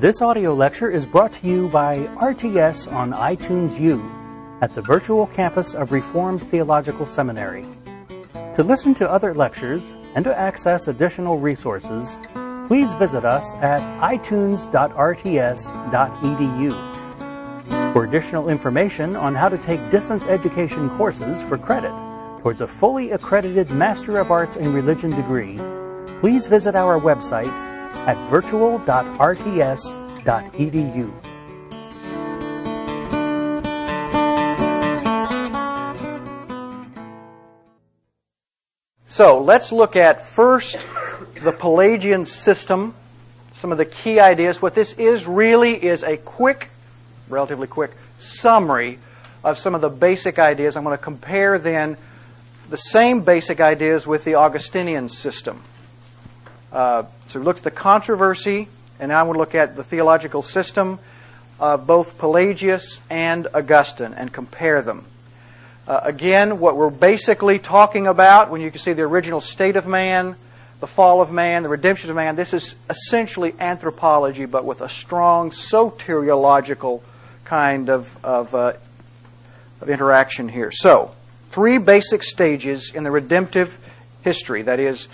This audio lecture is brought to you by RTS on iTunes U at the virtual campus of Reformed Theological Seminary. To listen to other lectures and to access additional resources, please visit us at itunes.rts.edu. For additional information on how to take distance education courses for credit towards a fully accredited Master of Arts in Religion degree, please visit our website at virtual.rts.edu. So let's look at first the Pelagian system, some of the key ideas. What this is really is a quick, relatively quick, summary of some of the basic ideas. I'm going to compare then the same basic ideas with the Augustinian system. Uh, so we looked at the controversy, and now we'll look at the theological system of both Pelagius and Augustine and compare them. Uh, again, what we're basically talking about when you can see the original state of man, the fall of man, the redemption of man, this is essentially anthropology, but with a strong soteriological kind of, of, uh, of interaction here. So, three basic stages in the redemptive history that is,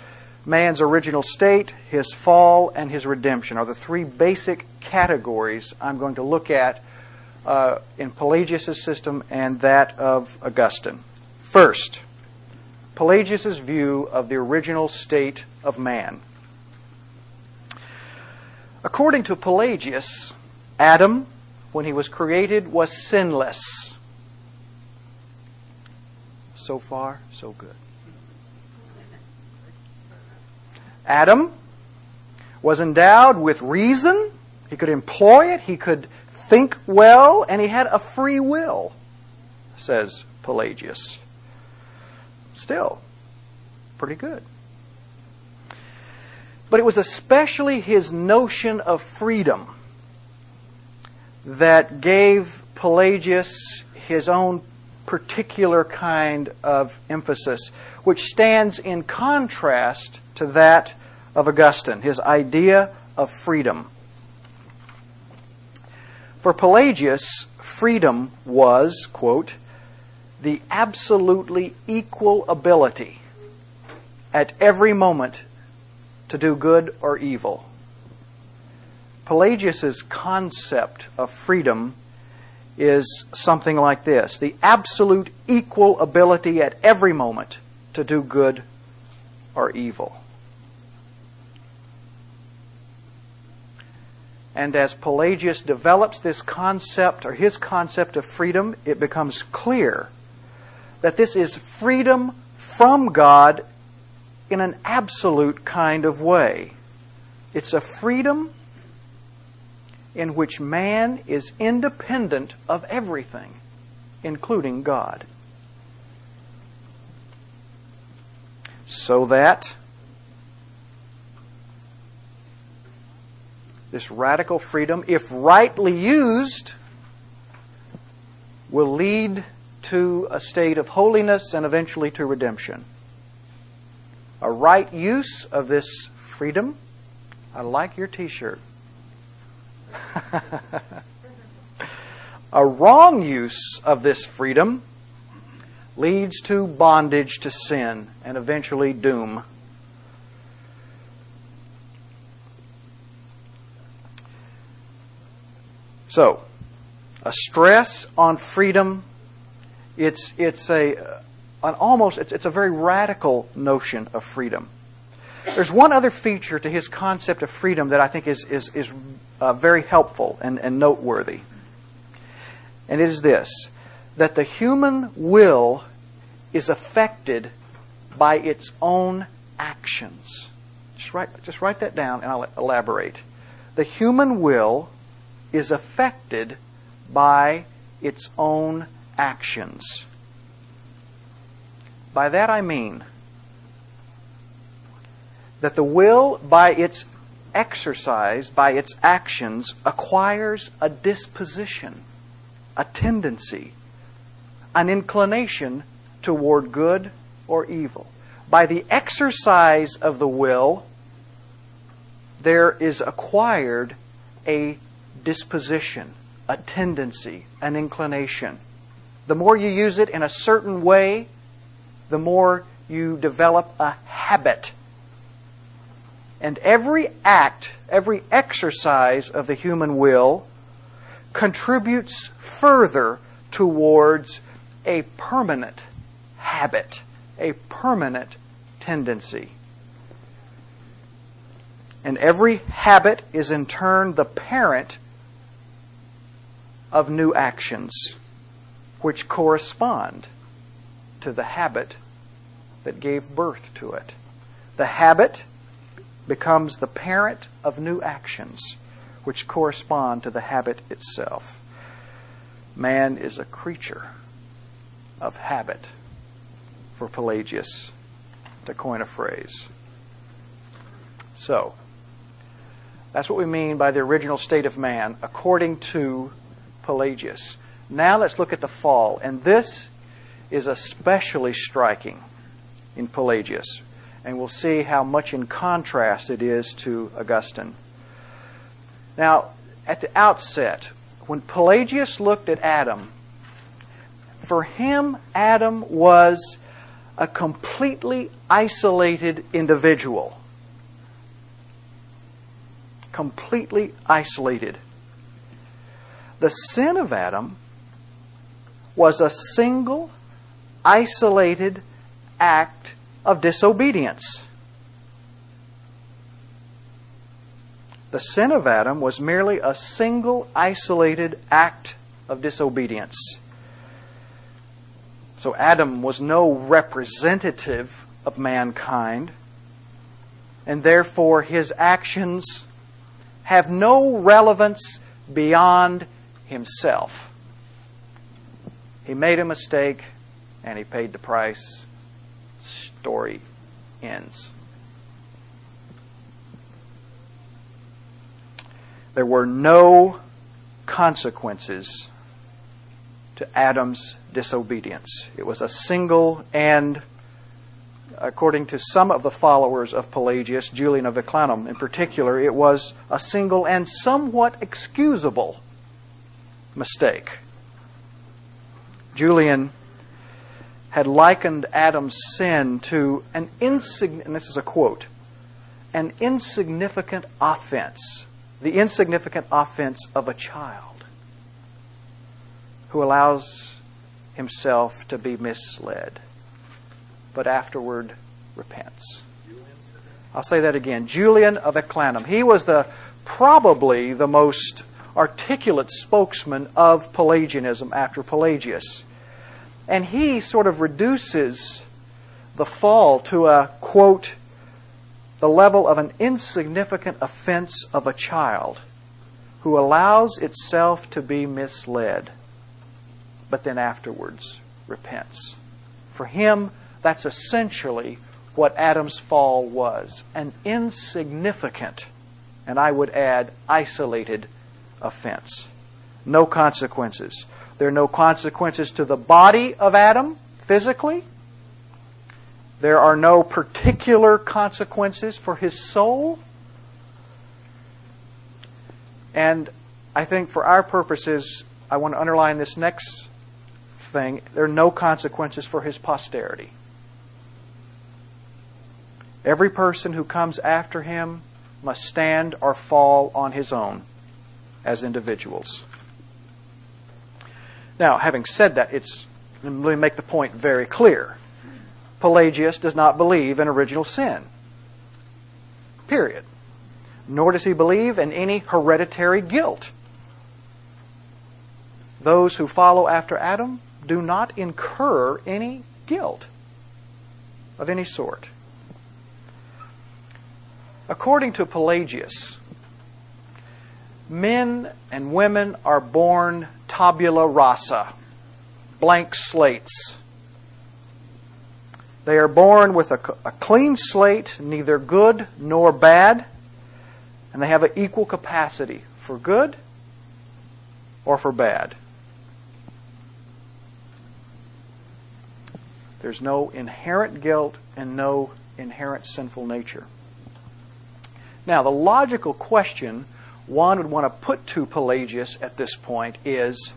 man's original state, his fall, and his redemption are the three basic categories I'm going to look at uh, in Pelagius' system and that of Augustine. First, Pelagius' view of the original state of man. According to Pelagius, Adam, when he was created, was sinless. So far, so good. Adam was endowed with reason. He could employ it. He could think well, and he had a free will, says Pelagius. Still, pretty good. But it was especially his notion of freedom that gave Pelagius his own particular kind of emphasis, which stands in contrast to that of Augustine, his idea of freedom. For Pelagius, freedom was, quote, the absolutely equal ability at every moment to do good or evil. Pelagius's concept of freedom is something like this the absolute equal ability at every moment to do good or evil. And as Pelagius develops this concept or his concept of freedom, it becomes clear that this is freedom from God in an absolute kind of way. It's a freedom in which man is independent of everything, including God. So that this radical freedom, if rightly used, will lead to a state of holiness and eventually to redemption. A right use of this freedom. I like your t shirt. a wrong use of this freedom leads to bondage to sin and eventually doom. So, a stress on freedom, it's, it's a, an almost, it's, it's a very radical notion of freedom. There's one other feature to his concept of freedom that I think is, is, is uh, very helpful and, and noteworthy. And it is this that the human will is affected by its own actions. Just write, just write that down and I'll elaborate. The human will is affected by its own actions. By that I mean that the will, by its exercise, by its actions, acquires a disposition, a tendency, an inclination toward good or evil. By the exercise of the will, there is acquired a disposition, a tendency, an inclination. The more you use it in a certain way, the more you develop a habit. And every act, every exercise of the human will contributes further towards a permanent habit, a permanent tendency. And every habit is in turn the parent of new actions, which correspond to the habit that gave birth to it. The habit becomes the parent of new actions, which correspond to the habit itself. Man is a creature of habit, for Pelagius to coin a phrase. So, that's what we mean by the original state of man, according to Pelagius. Now let's look at the fall, and this is especially striking in Pelagius, and we'll see how much in contrast it is to Augustine. Now, at the outset, when Pelagius looked at Adam, for him, Adam was a completely isolated individual. Completely isolated. The sin of Adam was a single, isolated act of disobedience. The sin of Adam was merely a single, isolated act of disobedience. So Adam was no representative of mankind, and therefore his actions have no relevance beyond himself. He made a mistake and he paid the price. Story ends. There were no consequences to Adam's disobedience. It was a single and, according to some of the followers of Pelagius, Julian of Eclanum in particular, it was a single and somewhat excusable mistake. Julian had likened Adam's sin to an insignificant, this is a quote, an insignificant offense, the insignificant offense of a child who allows himself to be misled, but afterward repents. I'll say that again. Julian of Eclanum. He was the probably the most articulate spokesman of Pelagianism after Pelagius. And he sort of reduces the fall to a quote, the level of an insignificant offense of a child who allows itself to be misled but then afterwards repents. For him, that's essentially what Adam's fall was an insignificant, and I would add, isolated offense. No consequences. There are no consequences to the body of Adam physically. There are no particular consequences for his soul. And I think for our purposes, I want to underline this next thing, there are no consequences for his posterity. Every person who comes after him must stand or fall on his own as individuals. Now, having said that, it's let me make the point very clear. Pelagius does not believe in original sin. Period. Nor does he believe in any hereditary guilt. Those who follow after Adam do not incur any guilt of any sort. According to Pelagius, men and women are born tabula rasa, blank slates. They are born with a, a, clean slate, neither good nor bad, and they have an equal capacity for good or for bad. There's no inherent guilt and no inherent sinful nature. Now, the logical question one would want to put to Pelagius at this point is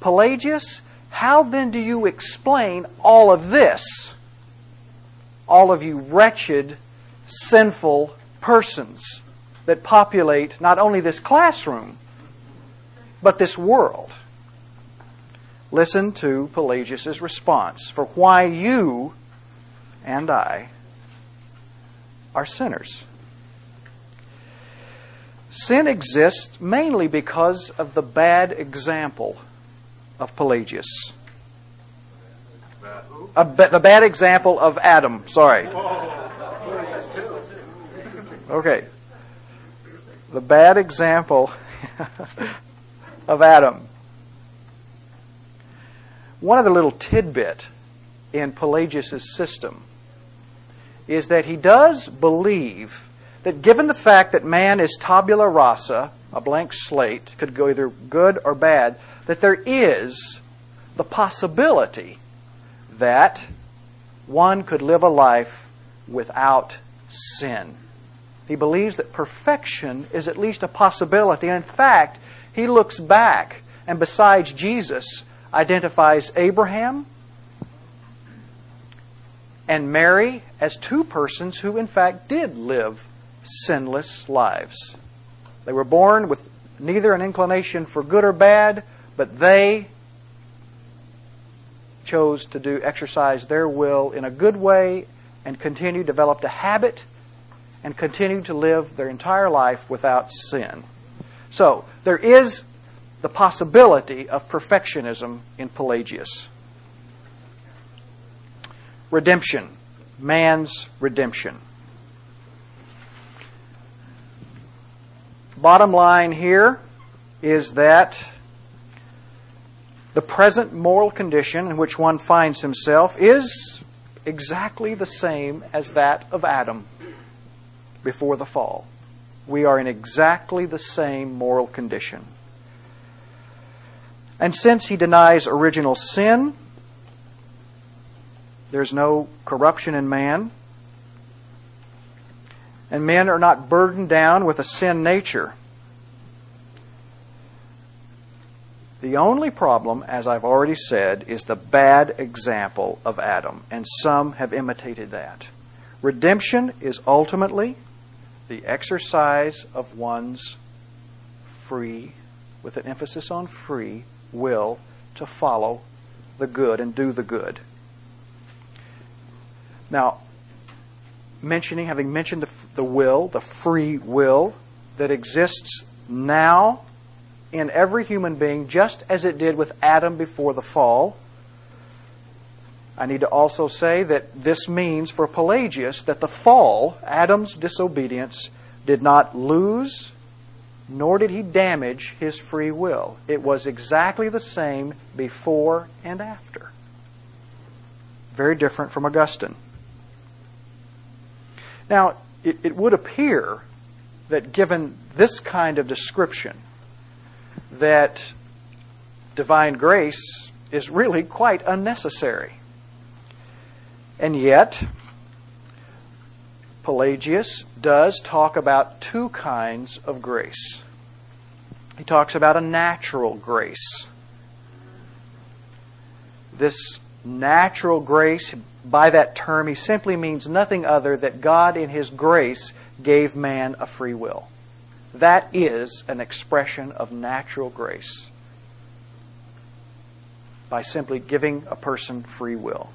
Pelagius, how then do you explain all of this? All of you wretched, sinful persons that populate not only this classroom, but this world. Listen to Pelagius' response for why you and I are sinners. Sin exists mainly because of the bad example of Pelagius. the bad example of Adam, sorry. Okay. The bad example of Adam. One of the little tidbit in Pelagius' system is that he does believe that given the fact that man is tabula rasa, a blank slate, could go either good or bad, that there is the possibility that one could live a life without sin. He believes that perfection is at least a possibility. And in fact, he looks back and besides Jesus identifies Abraham and Mary as two persons who in fact did live sinless lives. They were born with neither an inclination for good or bad, but they chose to do exercise their will in a good way and continue developed a habit and continue to live their entire life without sin. So, there is the possibility of perfectionism in Pelagius. Redemption, man's redemption. Bottom line here is that the present moral condition in which one finds himself is exactly the same as that of Adam before the fall. We are in exactly the same moral condition. And since he denies original sin, there's no corruption in man and men are not burdened down with a sin nature. The only problem, as I've already said, is the bad example of Adam, and some have imitated that. Redemption is ultimately the exercise of one's free, with an emphasis on free, will to follow the good and do the good. Now, mentioning, having mentioned the, the will, the free will that exists now in every human being, just as it did with Adam before the fall. I need to also say that this means for Pelagius that the fall, Adam's disobedience, did not lose nor did he damage his free will. It was exactly the same before and after. Very different from Augustine. Now, it, it would appear that given this kind of description, that divine grace is really quite unnecessary. And yet, Pelagius does talk about two kinds of grace. He talks about a natural grace. This natural grace by that term, he simply means nothing other that God, in His grace, gave man a free will. That is an expression of natural grace by simply giving a person free will.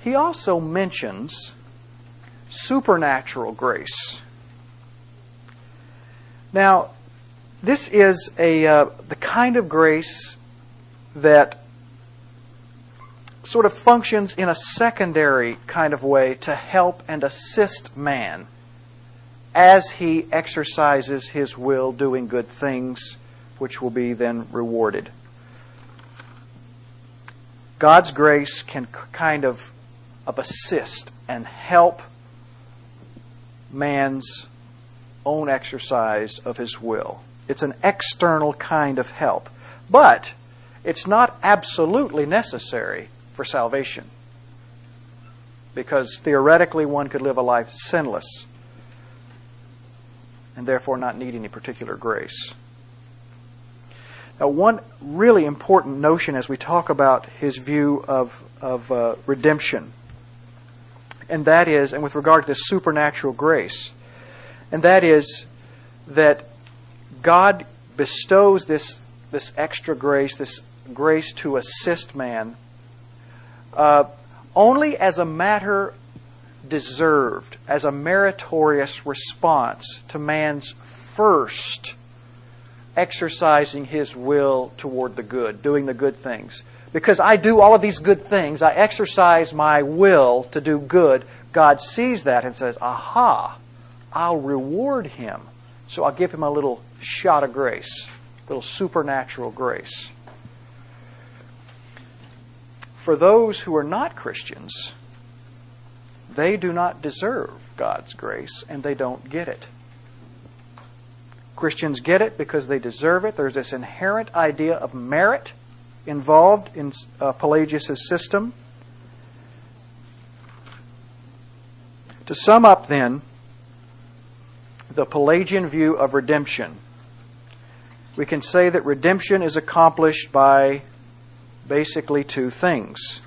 He also mentions supernatural grace. Now, this is a uh, the kind of grace that sort of functions in a secondary kind of way to help and assist man as he exercises his will doing good things, which will be then rewarded. God's grace can kind of, of assist and help man's own exercise of his will. It's an external kind of help. But it's not absolutely necessary for salvation. Because theoretically, one could live a life sinless. and therefore not need any particular grace. Now, one really important notion as we talk about his view of, of uh, redemption, and that is, and with regard to this supernatural grace, and that is that God bestows this, this extra grace, this grace to assist man, uh, only as a matter deserved, as a meritorious response to man's first exercising his will toward the good, doing the good things. Because I do all of these good things, I exercise my will to do good. God sees that and says, Aha, I'll reward him. So I'll give him a little shot of grace, a little supernatural grace. For those who are not Christians, they do not deserve God's grace and they don't get it. Christians get it because they deserve it. There's this inherent idea of merit involved in uh, Pelagius' system. To sum up, then, the Pelagian view of redemption, we can say that redemption is accomplished by basically two things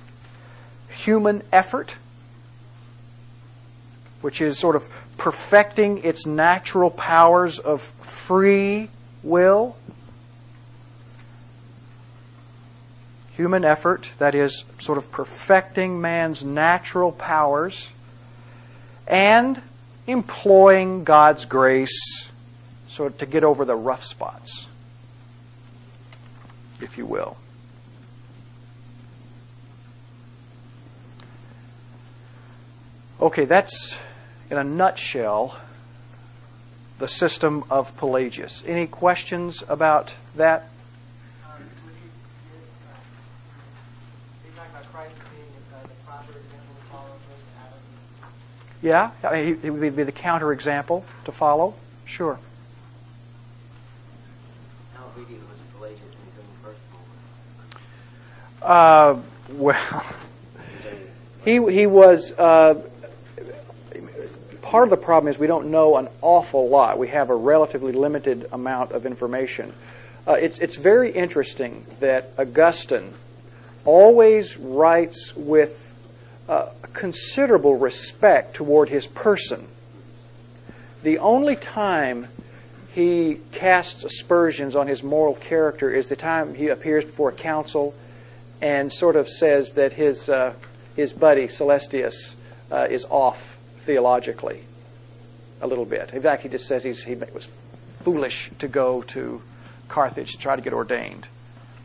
human effort, which is sort of perfecting its natural powers of free will. Human effort, that is, sort of perfecting man's natural powers, and employing God's grace so to get over the rough spots, if you will. Okay, that's in a nutshell the system of Pelagius. Any questions about that? Yeah, I mean, it would be the counterexample to follow. Sure. How obedient was Pelagius when he was in the first Uh, well, he he was. Uh, part of the problem is we don't know an awful lot. We have a relatively limited amount of information. Uh, it's it's very interesting that Augustine always writes with uh, considerable respect toward his person. The only time he casts aspersions on his moral character is the time he appears before a council and sort of says that his uh, his buddy Celestius uh, is off theologically a little bit. In fact, he just says he was foolish to go to Carthage to try to get ordained.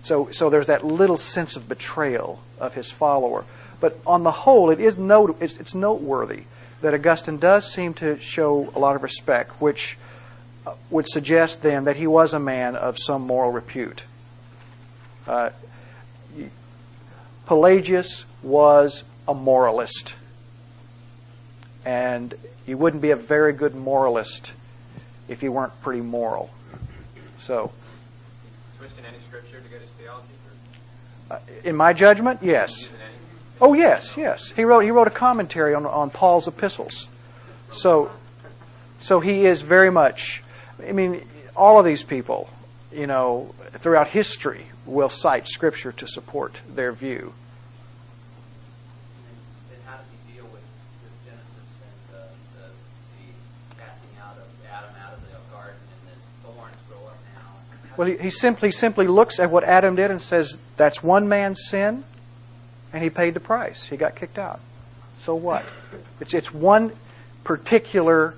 So, so there's that little sense of betrayal of his follower. But on the whole, it is note, it's, it's noteworthy that Augustine does seem to show a lot of respect, which uh, would suggest then that he was a man of some moral repute. Uh, Pelagius was a moralist. And you wouldn't be a very good moralist if you weren't pretty moral. So, Twisting any scripture to get his theology? uh, in my judgment, yes. Oh, yes, yes. He wrote he wrote a commentary on on Paul's epistles. So, so he is very much. I mean, all of these people, you know, throughout history, will cite scripture to support their view. Then how does he deal with, with Genesis and the, the, the casting out of Adam out of the garden and then thorns grow up now? How Well, he, he simply simply looks at what Adam did and says that's one man's sin, and he paid the price. He got kicked out. So what? It's it's one particular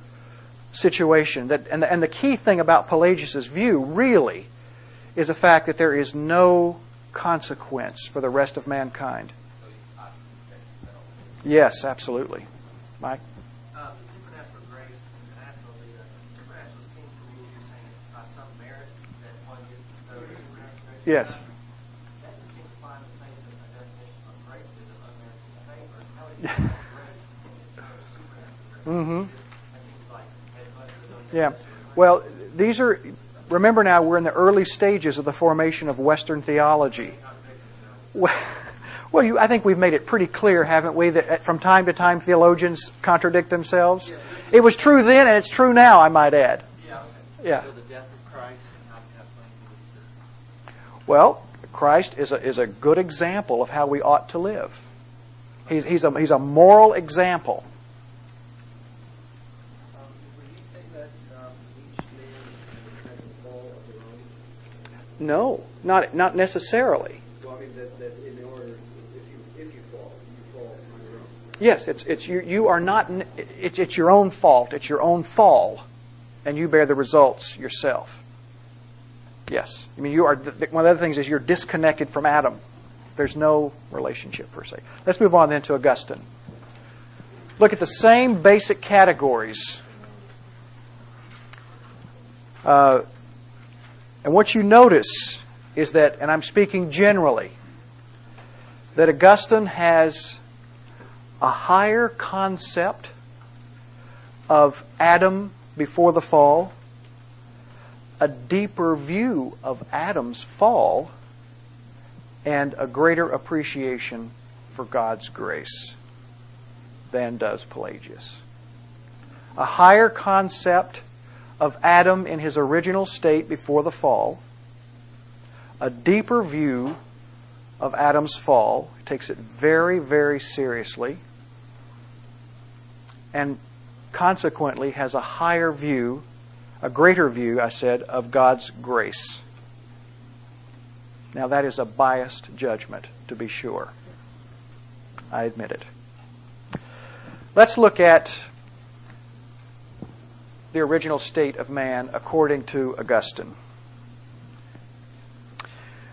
situation that, and the, and the key thing about Pelagius's view really is the fact that there is no consequence for the rest of mankind. Yes, absolutely, Mike. Uh, the supernatural grace and the natural, the uh, supernatural seems to me you're saying it's by some merit that one gets bestowed as supernatural grace. Yes. That just seems to fly in the face of a definition of grace as an unmerited favor. How is that grace and it's uh, supernatural grace? Mm-hmm. That seems like that must have done Yeah. Well, these are. Remember now, we're in the early stages of the formation of Western theology. Well, well you, I think we've made it pretty clear, haven't we, that uh, from time to time theologians contradict themselves? It was true then, and it's true now, I might add. Yeah, Yeah. So the death of Christ and how we have claim to the Well, Christ is a, is a good example of how we ought to live. He's, he's, a, he's a moral example. No, not, not necessarily. Yes, it's, it's, you, you are not, it's, it's your own fault. It's your own fall. And you bear the results yourself. Yes. I mean, you are, one of the other things is you're disconnected from Adam. There's no relationship per se. Let's move on then to Augustine. Look at the same basic categories. Uh, and what you notice is that, and I'm speaking generally, that Augustine has a higher concept of Adam before the fall, a deeper view of Adam's fall, and a greater appreciation for God's grace than does Pelagius. A higher concept of Adam in his original state before the fall, a deeper view of Adam's fall, takes it very, very seriously, and consequently has a higher view, a greater view, I said, of God's grace. Now, that is a biased judgment, to be sure. I admit it. Let's look at the original state of man according to Augustine.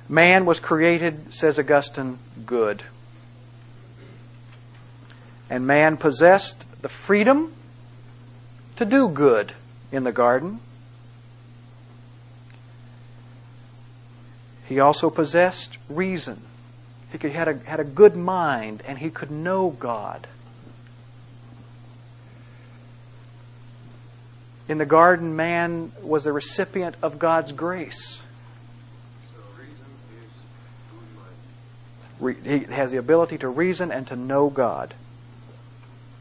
Man was created, says Augustine, good. And man possessed the freedom to do good in the garden. He also possessed reason. He could, had, a, had a good mind and he could know God. In the garden, man was the recipient of God's grace. He has the ability to reason and to know God.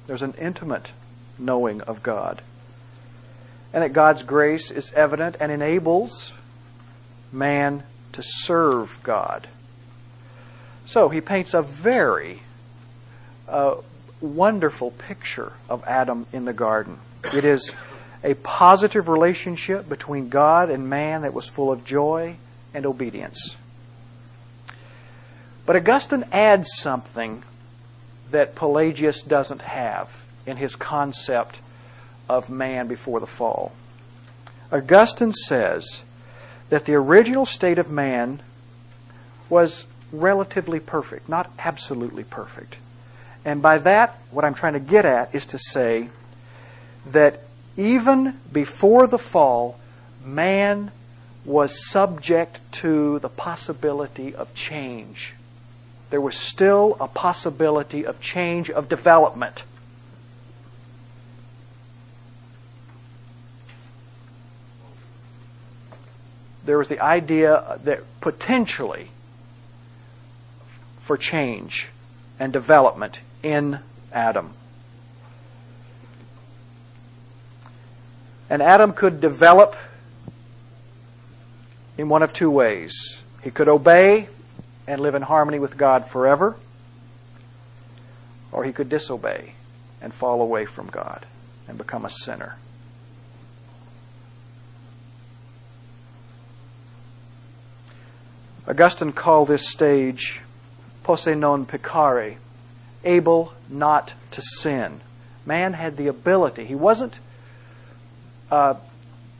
There's an intimate knowing of God. And that God's grace is evident and enables man to serve God. So he paints a very uh, wonderful picture of Adam in the garden. It is a positive relationship between God and man that was full of joy and obedience. But Augustine adds something that Pelagius doesn't have in his concept of man before the fall. Augustine says that the original state of man was relatively perfect, not absolutely perfect. And by that, what I'm trying to get at is to say that even before the fall, man was subject to the possibility of change. There was still a possibility of change, of development. There was the idea that potentially for change and development in Adam. And Adam could develop in one of two ways. He could obey and live in harmony with God forever, or he could disobey and fall away from God and become a sinner. Augustine called this stage posse non peccare, able not to sin. Man had the ability. He wasn't uh,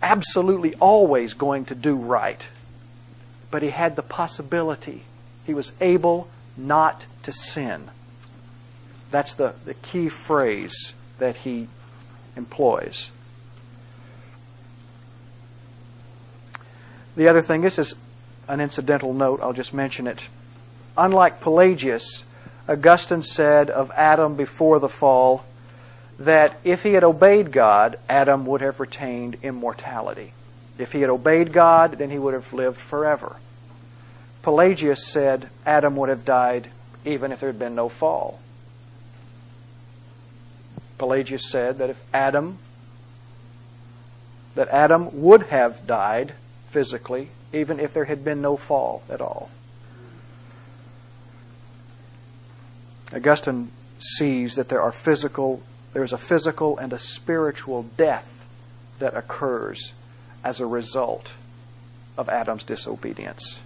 absolutely always going to do right, but he had the possibility. He was able not to sin. That's the, the key phrase that he employs. The other thing, this is an incidental note, I'll just mention it. Unlike Pelagius, Augustine said of Adam before the fall that if he had obeyed God, Adam would have retained immortality. If he had obeyed God, then he would have lived forever. Pelagius said Adam would have died even if there had been no fall. Pelagius said that if Adam that Adam would have died physically, even if there had been no fall at all. Augustine sees that there are physical, there is a physical and a spiritual death that occurs as a result of Adam's disobedience.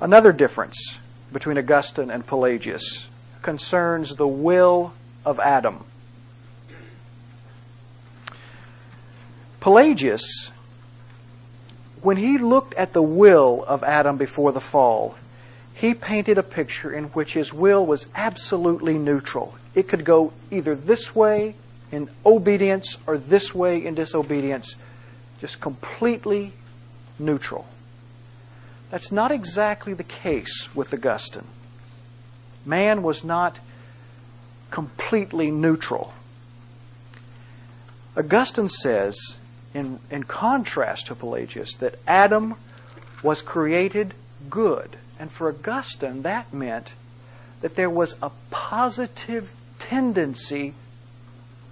Another difference between Augustine and Pelagius concerns the will of Adam. Pelagius, when he looked at the will of Adam before the fall, he painted a picture in which his will was absolutely neutral. It could go either this way in obedience or this way in disobedience, just completely neutral. That's not exactly the case with Augustine. Man was not completely neutral. Augustine says, in, in contrast to Pelagius, that Adam was created good. And for Augustine, that meant that there was a positive tendency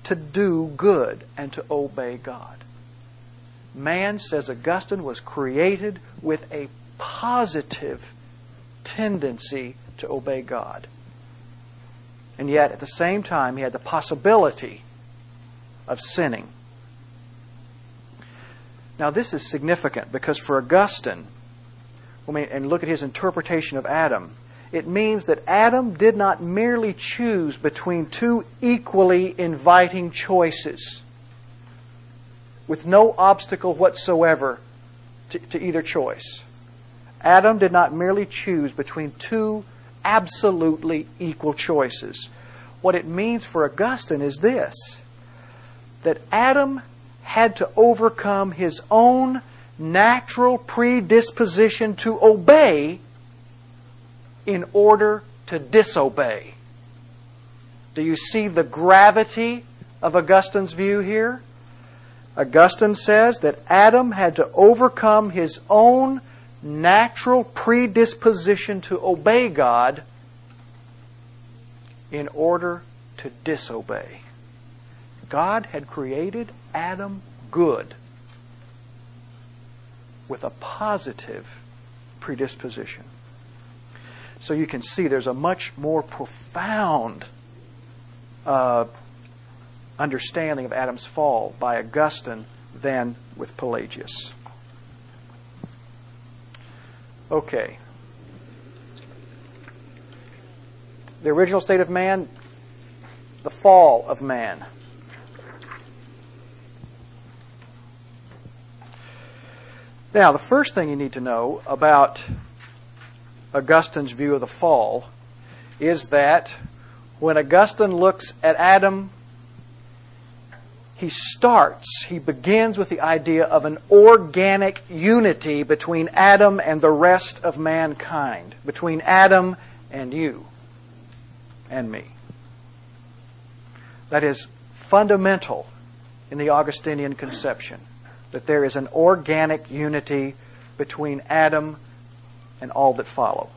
to do good and to obey God. Man, says Augustine, was created with a positive tendency to obey God. And yet, at the same time, he had the possibility of sinning. Now, this is significant because for Augustine, and look at his interpretation of Adam, it means that Adam did not merely choose between two equally inviting choices with no obstacle whatsoever to, to either choice. Adam did not merely choose between two absolutely equal choices. What it means for Augustine is this that Adam had to overcome his own natural predisposition to obey in order to disobey. Do you see the gravity of Augustine's view here? Augustine says that Adam had to overcome his own natural predisposition to obey God in order to disobey. God had created Adam good with a positive predisposition. So you can see there's a much more profound uh, understanding of Adam's fall by Augustine than with Pelagius. Okay. The original state of man, the fall of man. Now, the first thing you need to know about Augustine's view of the fall is that when Augustine looks at Adam he starts, he begins with the idea of an organic unity between Adam and the rest of mankind, between Adam and you and me. That is fundamental in the Augustinian conception, that there is an organic unity between Adam and all that follow.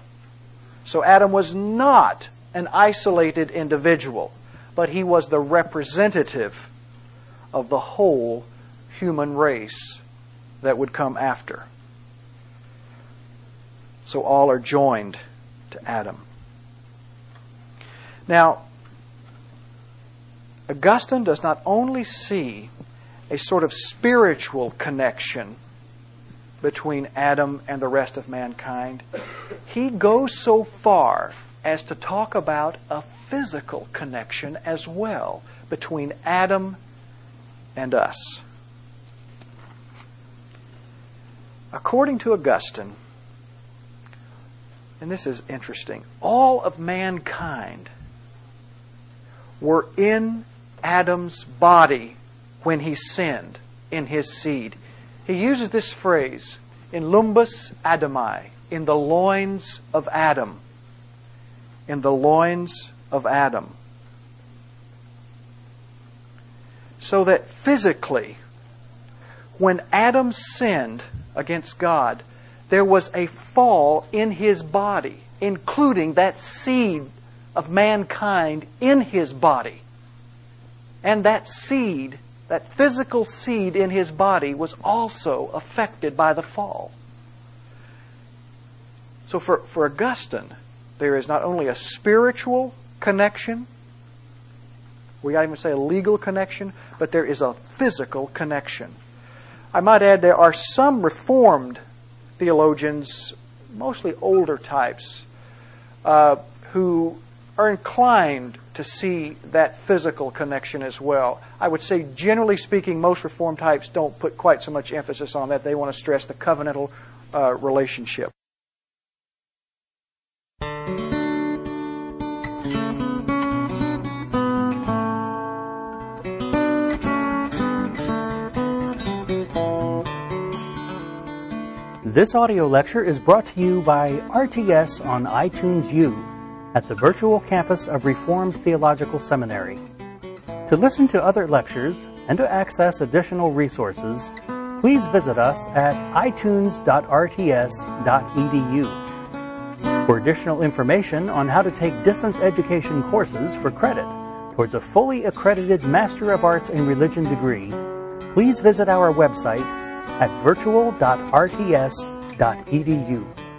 So Adam was not an isolated individual, but he was the representative of the whole human race that would come after. So all are joined to Adam. Now, Augustine does not only see a sort of spiritual connection between Adam and the rest of mankind, he goes so far as to talk about a physical connection as well between Adam and us. According to Augustine, and this is interesting, all of mankind were in Adam's body when he sinned in his seed. He uses this phrase in lumbus Adami, in the loins of Adam. In the loins of Adam. So that physically, when Adam sinned against God, there was a fall in his body, including that seed of mankind in his body. And that seed, that physical seed in his body, was also affected by the fall. So for, for Augustine, there is not only a spiritual connection, we might even say a legal connection, but there is a physical connection. I might add there are some Reformed theologians, mostly older types, uh, who are inclined to see that physical connection as well. I would say, generally speaking, most Reformed types don't put quite so much emphasis on that. They want to stress the covenantal uh, relationship. This audio lecture is brought to you by RTS on iTunes U at the virtual campus of Reformed Theological Seminary. To listen to other lectures and to access additional resources, please visit us at itunes.rts.edu. For additional information on how to take distance education courses for credit towards a fully accredited Master of Arts in Religion degree, please visit our website at virtual.rts.edu.